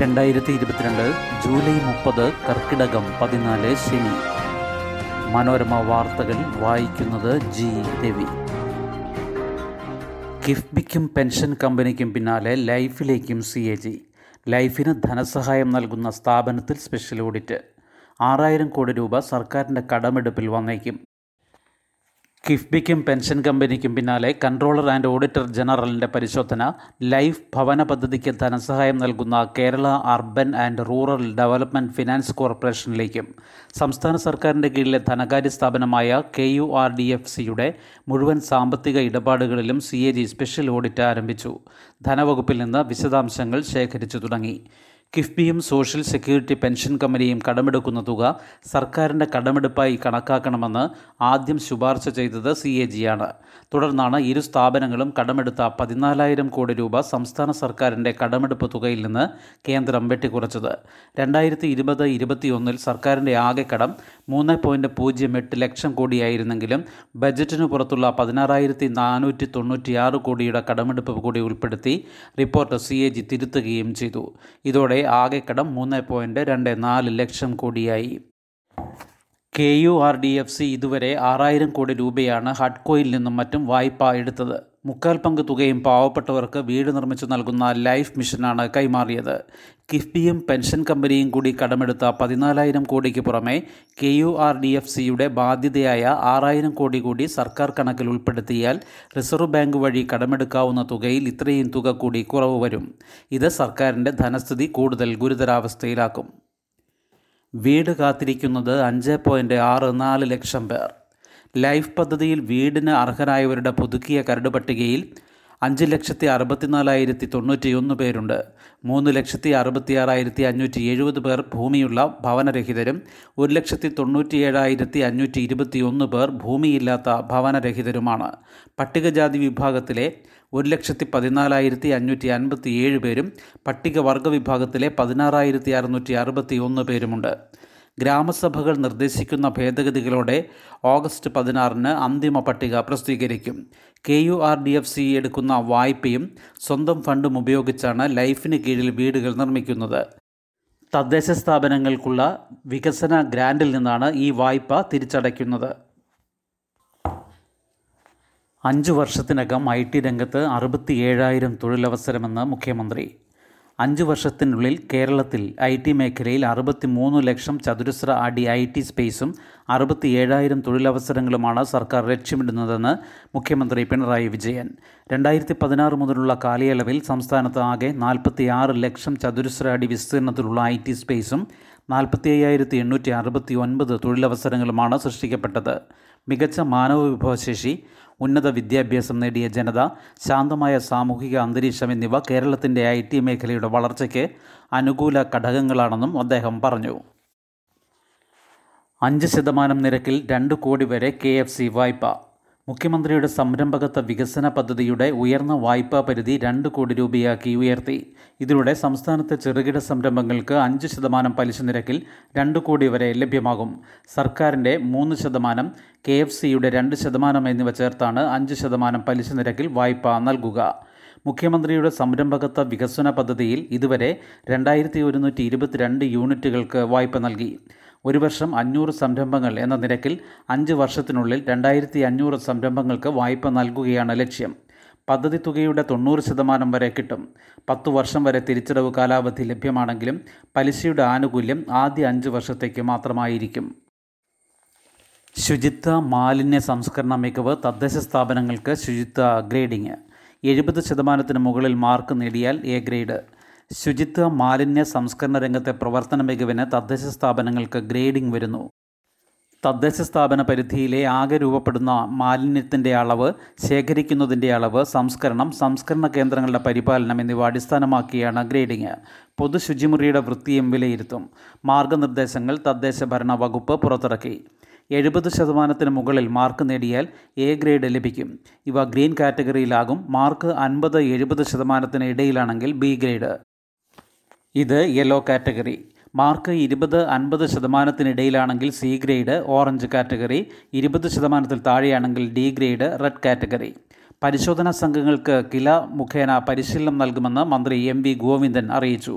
രണ്ടായിരത്തി ഇരുപത്തിരണ്ട് ജൂലൈ മുപ്പത് കർക്കിടകം പതിനാല് ശനി. മനോരമ വാർത്തകൾ വായിക്കുന്നത് ജി. രവി. കിഫ്ബിക്കും പെൻഷൻ കമ്പനിക്കും പിന്നാലെ ലൈഫിലേക്കും സി. എ. ജി. ലൈഫിന് ധനസഹായം നൽകുന്ന സ്ഥാപനത്തിൽ സ്പെഷ്യൽ ഓഡിറ്റ്. ആറായിരം കോടി രൂപ സർക്കാരിന്റെ കടമെടുപ്പിൽ വന്നേക്കും. കിഫ്ബിക്കും പെൻഷൻ കമ്പനിക്കും പിന്നാലെ കൺട്രോളർ ആൻഡ് ഓഡിറ്റർ ജനറലിന്റെ പരിശോധന ലൈഫ് ഭവന പദ്ധതിക്ക് ധനസഹായം നൽകുന്ന Kerala urban and rural development finance കോർപ്പറേഷനിലേക്കും സംസ്ഥാന സർക്കാരിന്റെ കീഴിലെ ധനകാര്യ സ്ഥാപനമായ K U R D F സിയുടെ മുഴുവൻ സാമ്പത്തിക ഇടപാടുകളിലും C A G special audit ആരംഭിച്ചു. ധനവകുപ്പിൽ നിന്ന് വിശദാംശങ്ങൾ ശേഖരിച്ചു തുടങ്ങി. കിഫ്ബിയും സോഷ്യൽ സെക്യൂരിറ്റി പെൻഷൻ കമ്പനിയും കടമെടുക്കുന്ന തുക സർക്കാരിന്റെ കടമെടുപ്പായി കണക്കാക്കണമെന്ന് ആദ്യം ശുപാർശ ചെയ്തത് സി എ ജിയാണ്. തുടർന്നാണ് ഇരു സ്ഥാപനങ്ങളും കടമെടുത്ത പതിനാലായിരം കോടി രൂപ സംസ്ഥാന സർക്കാരിന്റെ കടമെടുപ്പ് തുകയിൽ നിന്ന് കേന്ദ്രം വെട്ടിക്കുറച്ചത്. രണ്ടായിരത്തി ഇരുപത് ഇരുപത്തിയൊന്നിൽ സർക്കാരിന്റെ ആകെ കടം മൂന്ന് പോയിന്റ് പൂജ്യം എട്ട് ലക്ഷം കോടിയായിരുന്നെങ്കിലും ബജറ്റിനു പുറത്തുള്ള പതിനാറായിരത്തി നാനൂറ്റി തൊണ്ണൂറ്റിയാറ് കോടിയുടെ കടമെടുപ്പ് കൂടി ഉൾപ്പെടുത്തി റിപ്പോർട്ട് സി എ ജി തിരുത്തുകയും ചെയ്തു. ഇതോടെ ആകെ കടം മൂന്ന് പോയിന്റ് രണ്ട് നാല് ലക്ഷം കോടിയായി. K U R D F C ഇതുവരെ ആറായിരം കോടി രൂപയാണ് ഹഡ്കോയിൽ നിന്നും മറ്റും വായ്പ എടുത്തത്. മുക്കാൽ പങ്ക് തുകയും പാവപ്പെട്ടവർക്ക് വീട് നിർമ്മിച്ചു നൽകുന്ന ലൈഫ് മിഷനാണ് കൈമാറിയത്. കിഫ്ബിയും പെൻഷൻ കമ്പനിയും കൂടി കടമെടുത്ത പതിനാലായിരം കോടിക്ക് പുറമെ K U R D F സിയുടെ ബാധ്യതയായ ആറായിരം കോടി കൂടി സർക്കാർ കണക്കിൽ ഉൾപ്പെടുത്തിയാൽ റിസർവ് ബാങ്ക് വഴി കടമെടുക്കാവുന്ന തുകയിൽ ഇത്രയും തുക കൂടി കുറവ് വരും. ഇത് സർക്കാരിന്റെ ധനസ്ഥിതി കൂടുതൽ ഗുരുതരാവസ്ഥയിലാക്കും. വീട് കാത്തിരിക്കുന്നത് അഞ്ച് പോയിന്റ് ആറ് നാല് ലക്ഷം പേർ. ലൈഫ് പദ്ധതിയിൽ വീടിന് അർഹരായവരുടെ പുതുക്കിയ കരട് പട്ടികയിൽ അഞ്ച് ലക്ഷത്തി അറുപത്തിനാലായിരത്തി തൊണ്ണൂറ്റിയൊന്ന് പേരുണ്ട്. മൂന്ന് ലക്ഷത്തി അറുപത്തിയാറായിരത്തി അഞ്ഞൂറ്റി എഴുപത് പേർ ഭൂമിയുള്ള ഭവനരഹിതരും ഒരു ലക്ഷത്തി തൊണ്ണൂറ്റിയേഴായിരത്തി അഞ്ഞൂറ്റി ഇരുപത്തിയൊന്ന് പേർ ഭൂമിയില്ലാത്ത ഭവനരഹിതരുമാണ്. പട്ടികജാതി വിഭാഗത്തിലെ ഒരു ലക്ഷത്തി പതിനാലായിരത്തി അഞ്ഞൂറ്റി അൻപത്തി ഏഴ് പേരും പട്ടികവർഗ വിഭാഗത്തിലെ പതിനാറായിരത്തി അറുന്നൂറ്റി അറുപത്തി ഒന്ന് പേരുമുണ്ട്. ഗ്രാമസഭകൾ നിർദ്ദേശിക്കുന്ന ഭേദഗതികളോടെ ഓഗസ്റ്റ് പതിനാറിന് അന്തിമ പട്ടിക പ്രസിദ്ധീകരിക്കും. K U R D F C എടുക്കുന്ന വായ്പയും സ്വന്തം ഫണ്ടും ഉപയോഗിച്ചാണ് ലൈഫിന് കീഴിൽ വീടുകൾ നിർമ്മിക്കുന്നത്. തദ്ദേശ സ്ഥാപനങ്ങൾക്കുള്ള വികസന ഗ്രാൻഡിൽ നിന്നാണ് ഈ വായ്പ തിരിച്ചടയ്ക്കുന്നത്. അഞ്ചു വർഷത്തിനകം ഐ ടി രംഗത്ത് അറുപത്തി ഏഴായിരം തൊഴിലവസരമെന്ന് മുഖ്യമന്ത്രി. അഞ്ച് വർഷത്തിനുള്ളിൽ കേരളത്തിൽ ഐ ടി മേഖലയിൽ അറുപത്തി മൂന്ന് ലക്ഷം ചതുരശ്ര അടി ഐ ടി സ്പേസും അറുപത്തി ഏഴായിരം തൊഴിലവസരങ്ങളുമാണ് സർക്കാർ ലക്ഷ്യമിടുന്നതെന്ന് മുഖ്യമന്ത്രി പിണറായി വിജയൻ. രണ്ടായിരത്തി പതിനാറ് മുതലുള്ള കാലയളവിൽ സംസ്ഥാനത്ത് ആകെ നാൽപ്പത്തി ആറ് ലക്ഷം ചതുരശ്ര അടി വിസ്തീർണത്തിലുള്ള ഐ ടി സ്പേസും നാൽപ്പത്തി അയ്യായിരത്തി എണ്ണൂറ്റി അറുപത്തി ഒൻപത് തൊഴിലവസരങ്ങളുമാണ് സൃഷ്ടിക്കപ്പെട്ടത്. മികച്ച മാനവ വിഭവശേഷി ഉന്നത വിദ്യാഭ്യാസം നേടിയ ജനത ശാന്തമായ സാമൂഹിക അന്തരീക്ഷം എന്നിവ കേരളത്തിന്റെ ഐ ടി മേഖലയുടെ വളർച്ചയ്ക്ക് അനുകൂല ഘടകങ്ങളാണെന്നും അദ്ദേഹം പറഞ്ഞു. അഞ്ച് ശതമാനം നിരക്കിൽ രണ്ട് കോടി വരെ കെ എഫ് സി വായ്പ മുഖ്യമന്ത്രിയുടെ സംരംഭകത്വ വികസന പദ്ധതിയുടെ ഉയർന്ന വായ്പാ പരിധി രണ്ട് കോടി രൂപയാക്കി ഉയർത്തി. ഇതിലൂടെ സംസ്ഥാനത്തെ ചെറുകിട സംരംഭങ്ങൾക്ക് അഞ്ച് ശതമാനം പലിശ നിരക്കിൽ രണ്ട് കോടി വരെ ലഭ്യമാകും. സർക്കാരിന്റെ മൂന്ന് ശതമാനം കെ എഫ് സിയുടെ രണ്ട് ശതമാനം എന്നിവ ചേർത്താണ് അഞ്ച് ശതമാനം പലിശ നിരക്കിൽ വായ്പ നൽകുക. മുഖ്യമന്ത്രിയുടെ സംരംഭകത്വ വികസന പദ്ധതിയിൽ ഇതുവരെ രണ്ടായിരത്തി ഒരുന്നൂറ്റി ഇരുപത്തിരണ്ട് യൂണിറ്റുകൾക്ക് വായ്പ നൽകി. ഒരു വർഷം അഞ്ഞൂറ് സംരംഭങ്ങൾ എന്ന നിരക്കിൽ അഞ്ച് വർഷത്തിനുള്ളിൽ രണ്ടായിരത്തി അഞ്ഞൂറ് സംരംഭങ്ങൾക്ക് വായ്പ നൽകുകയാണ് ലക്ഷ്യം. പദ്ധതി തുകയുടെ തൊണ്ണൂറ് ശതമാനം വരെ കിട്ടും. പത്തു വർഷം വരെ തിരിച്ചടവ് കാലാവധി ലഭ്യമാണെങ്കിലും പലിശയുടെ ആനുകൂല്യം ആദ്യ അഞ്ച് വർഷത്തേക്ക് മാത്രമായിരിക്കും. ശുചിത്വ മാലിന്യ സംസ്കരണ മികവ് തദ്ദേശ സ്ഥാപനങ്ങൾക്ക് ശുചിത്വ ഗ്രേഡിംഗ്. എഴുപത് ശതമാനത്തിന് മുകളിൽ മാർക്ക് നേടിയാൽ എ ഗ്രേഡ്. ശുചിത്വ മാലിന്യ സംസ്കരണ രംഗത്തെ പ്രവർത്തന മികവിന് തദ്ദേശ സ്ഥാപനങ്ങൾക്ക് ഗ്രേഡിംഗ് വരുന്നു. തദ്ദേശ സ്ഥാപന പരിധിയിലെ ആകെ രൂപപ്പെടുന്ന മാലിന്യത്തിന്റെ അളവ് ശേഖരിക്കുന്നതിന്റെ അളവ് സംസ്കരണം സംസ്കരണ കേന്ദ്രങ്ങളുടെ പരിപാലനം എന്നിവ അടിസ്ഥാനമാക്കിയാണ് ഗ്രേഡിംഗ്. പൊതു ശുചിമുറിയുടെ വൃത്തിയും വിലയിരുത്തും. മാർഗനിർദ്ദേശങ്ങൾ തദ്ദേശ ഭരണ വകുപ്പ് പുറത്തിറക്കി. എഴുപത് ശതമാനത്തിന് മുകളിൽ മാർക്ക് നേടിയാൽ എ ഗ്രേഡ് ലഭിക്കും. ഇവ ഗ്രീൻ കാറ്റഗറിയിലാകും. മാർക്ക് അൻപത് എഴുപത് ശതമാനത്തിന് ഇടയിലാണെങ്കിൽ ബി ഗ്രേഡ്. ഇത് യെല്ലോ കാറ്റഗറി മാർക്ക് ഇരുപത് അൻപത് ശതമാനത്തിനിടയിലാണെങ്കിൽ സി ഗ്രേഡ് ഓറഞ്ച് കാറ്റഗറി ഇരുപത് ശതമാനത്തിൽ താഴെയാണെങ്കിൽ ഡി ഗ്രേഡ് റെഡ് കാറ്റഗറി പരിശോധനാ സംഘങ്ങൾക്ക് കില മുഖേന പരിശീലനം നൽകുമെന്ന് മന്ത്രി എം വി ഗോവിന്ദൻ അറിയിച്ചു.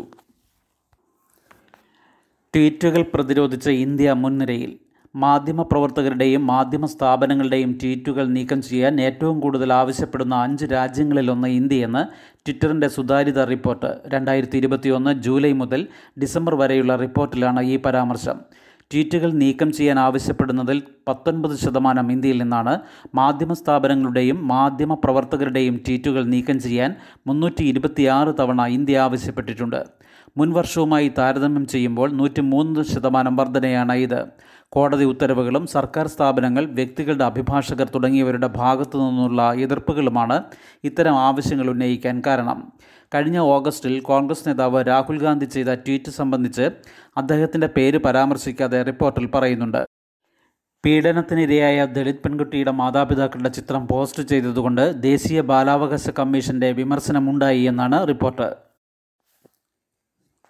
ട്വീറ്റുകൾ പ്രതിരോധിച്ച് ഇന്ത്യ മുൻനിരയിൽ. മാധ്യമപ്രവർത്തകരുടെയും മാധ്യമ സ്ഥാപനങ്ങളുടെയും ട്വീറ്റുകൾ നീക്കം ചെയ്യാൻ ഏറ്റവും കൂടുതൽ ആവശ്യപ്പെടുന്ന അഞ്ച് രാജ്യങ്ങളിലൊന്ന് ഇന്ത്യയെന്ന് ട്വിറ്ററിന്റെ സുതാര്യത റിപ്പോർട്ട്. രണ്ടായിരത്തി ഇരുപത്തിയൊന്ന് ജൂലൈ മുതൽ ഡിസംബർ വരെയുള്ള റിപ്പോർട്ടിലാണ് ഈ പരാമർശം. ട്വീറ്റുകൾ നീക്കം ചെയ്യാൻ ആവശ്യപ്പെടുന്നതിൽ പത്തൊൻപത് ശതമാനം ഇന്ത്യയിൽ നിന്നാണ് മാധ്യമ സ്ഥാപനങ്ങളുടെയും മാധ്യമ പ്രവർത്തകരുടെയും ട്വീറ്റുകൾ നീക്കം ചെയ്യാൻ മുന്നൂറ്റി തവണ ഇന്ത്യ ആവശ്യപ്പെട്ടിട്ടുണ്ട്. മുൻ വർഷവുമായി താരതമ്യം ചെയ്യുമ്പോൾ നൂറ്റി മൂന്ന് ശതമാനം വർധനയാണ് ഇത്. കോടതി ഉത്തരവുകളും സർക്കാർ സ്ഥാപനങ്ങൾ വ്യക്തികളുടെ അഭിഭാഷകർ തുടങ്ങിയവരുടെ ഭാഗത്തു നിന്നുള്ള എതിർപ്പുകളുമാണ് ഇത്തരം ആവശ്യങ്ങൾ ഉന്നയിക്കാൻ കാരണം. കഴിഞ്ഞ ഓഗസ്റ്റിൽ കോൺഗ്രസ് നേതാവ് രാഹുൽ ഗാന്ധി ചെയ്ത ട്വീറ്റ് സംബന്ധിച്ച് അദ്ദേഹത്തിന്റെ പേര് പരാമർശിക്കാതെ റിപ്പോർട്ടിൽ പറയുന്നുണ്ട്. പീഡനത്തിനിരയായ ദളിത് പെൺകുട്ടിയുടെ മാതാപിതാക്കളുടെ ചിത്രം പോസ്റ്റ് ചെയ്തതുകൊണ്ട് ദേശീയ ബാലാവകാശ കമ്മീഷന്റെ വിമർശനമുണ്ടായി എന്നാണ് റിപ്പോർട്ട്.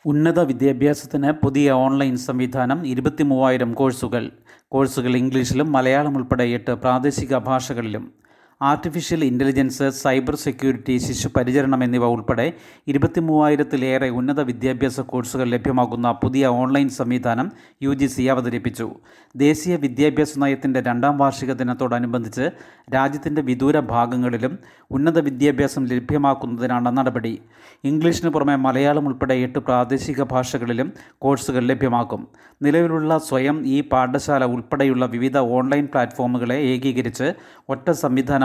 ഉന്നത വിദ്യാഭ്യാസത്തിന് പുതിയ ഓൺലൈൻ സംവിധാനം ഇരുപത്തി മൂവായിരം കോഴ്സുകൾ. കോഴ്സുകൾ ഇംഗ്ലീഷിലും മലയാളം ഉൾപ്പെടെ എട്ട് പ്രാദേശിക ഭാഷകളിലും. ആർട്ടിഫിഷ്യൽ ഇന്റലിജൻസ് സൈബർ സെക്യൂരിറ്റി ശിശു പരിചരണം എന്നിവ ഉൾപ്പെടെ ഇരുപത്തി മൂവായിരത്തിലേറെ ഉന്നത വിദ്യാഭ്യാസ കോഴ്സുകൾ ലഭ്യമാകുന്ന പുതിയ ഓൺലൈൻ സംവിധാനം യു ജി സി അവതരിപ്പിച്ചു. ദേശീയ വിദ്യാഭ്യാസ നയത്തിന്റെ രണ്ടാം വാർഷിക ദിനത്തോടനുബന്ധിച്ച് രാജ്യത്തിന്റെ വിദൂര ഭാഗങ്ങളിലും ഉന്നത വിദ്യാഭ്യാസം ലഭ്യമാക്കുന്നതിനാണ് നടപടി. ഇംഗ്ലീഷിന് പുറമെ മലയാളം ഉൾപ്പെടെ എട്ട് പ്രാദേശിക ഭാഷകളിലും കോഴ്സുകൾ ലഭ്യമാക്കും. നിലവിലുള്ള സ്വയം ഈ പാഠശാല ഉൾപ്പെടെയുള്ള വിവിധ ഓൺലൈൻ പ്ലാറ്റ്ഫോമുകളെ ഏകീകരിച്ച് ഒറ്റ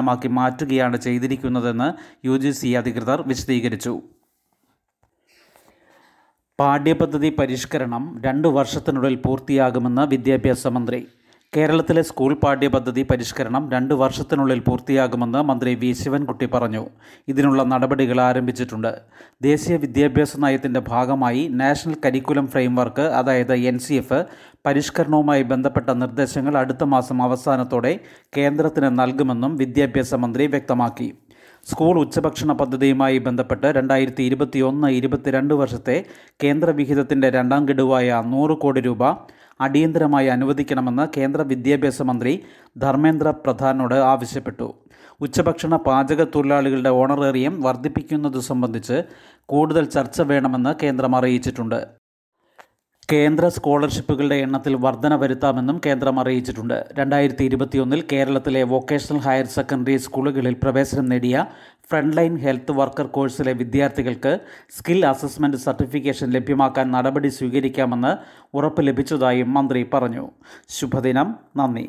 സംവിധാനമാക്കി മാറ്റുകയാണ് ചെയ്തിരിക്കുന്നതെന്ന് യു അധികൃതർ വിശദീകരിച്ചു. പാഠ്യപദ്ധതി പരിഷ്കരണം രണ്ടു വർഷത്തിനുള്ളിൽ പൂർത്തിയാകുമെന്ന് വിദ്യാഭ്യാസ മന്ത്രി കേരളത്തിലെ സ്കൂൾ പാഠ്യപദ്ധതി പരിഷ്കരണം രണ്ട് വർഷത്തിനുള്ളിൽ പൂർത്തിയാകുമെന്ന് മന്ത്രി വി. ശിവൻകുട്ടി പറഞ്ഞു. ഇതിനുള്ള നടപടികൾ ആരംഭിച്ചിട്ടുണ്ട്. ദേശീയ വിദ്യാഭ്യാസ നയത്തിന്റെ ഭാഗമായി നാഷണൽ കരിക്കുലം ഫ്രെയിംവർക്ക് അതായത് എൻ സി എഫ് പരിഷ്കരണവുമായി ബന്ധപ്പെട്ട നിർദ്ദേശങ്ങൾ അടുത്ത മാസം അവസാനത്തോടെ കേന്ദ്രത്തിന് നൽകുമെന്നും വിദ്യാഭ്യാസ മന്ത്രി വ്യക്തമാക്കി. സ്കൂൾ ഉച്ചഭക്ഷണ പദ്ധതിയുമായി ബന്ധപ്പെട്ട് രണ്ടായിരത്തി ഇരുപത്തിയൊന്ന് ഇരുപത്തിരണ്ട് വർഷത്തെ കേന്ദ്ര വിഹിതത്തിന്റെ രണ്ടാം ഗഡുവായ നൂറ് കോടി രൂപ അടിയന്തരമായി അനുവദിക്കണമെന്ന് കേന്ദ്ര വിദ്യാഭ്യാസ മന്ത്രി ധർമ്മേന്ദ്ര പ്രധാനോട് ആവശ്യപ്പെട്ടു. ഉച്ചഭക്ഷണ പാചക തൊഴിലാളികളുടെ ഓണറേറിയം വർദ്ധിപ്പിക്കുന്നത് സംബന്ധിച്ച് കൂടുതൽ ചർച്ച വേണമെന്ന് കേന്ദ്രം അറിയിച്ചിട്ടുണ്ട്. കേന്ദ്ര സ്കോളർഷിപ്പുകളുടെ എണ്ണത്തിൽ വർധന വരുത്താമെന്നും കേന്ദ്രം അറിയിച്ചിട്ടുണ്ട്. രണ്ടായിരത്തി ഇരുപത്തിയൊന്നിൽ കേരളത്തിലെ വൊക്കേഷണൽ ഹയർ സെക്കൻഡറി സ്കൂളുകളിൽ പ്രവേശനം നേടിയ ഫ്രണ്ട്ലൈൻ ഹെൽത്ത് വർക്കർ കോഴ്സിലെ വിദ്യാർത്ഥികൾക്ക് സ്കിൽ അസസ്മെന്റ് സർട്ടിഫിക്കേഷൻ ലഭ്യമാക്കാൻ നടപടി സ്വീകരിക്കാമെന്ന് ഉറപ്പ് ലഭിച്ചതായും മന്ത്രി പറഞ്ഞു. ശുഭദിനം. നന്ദി.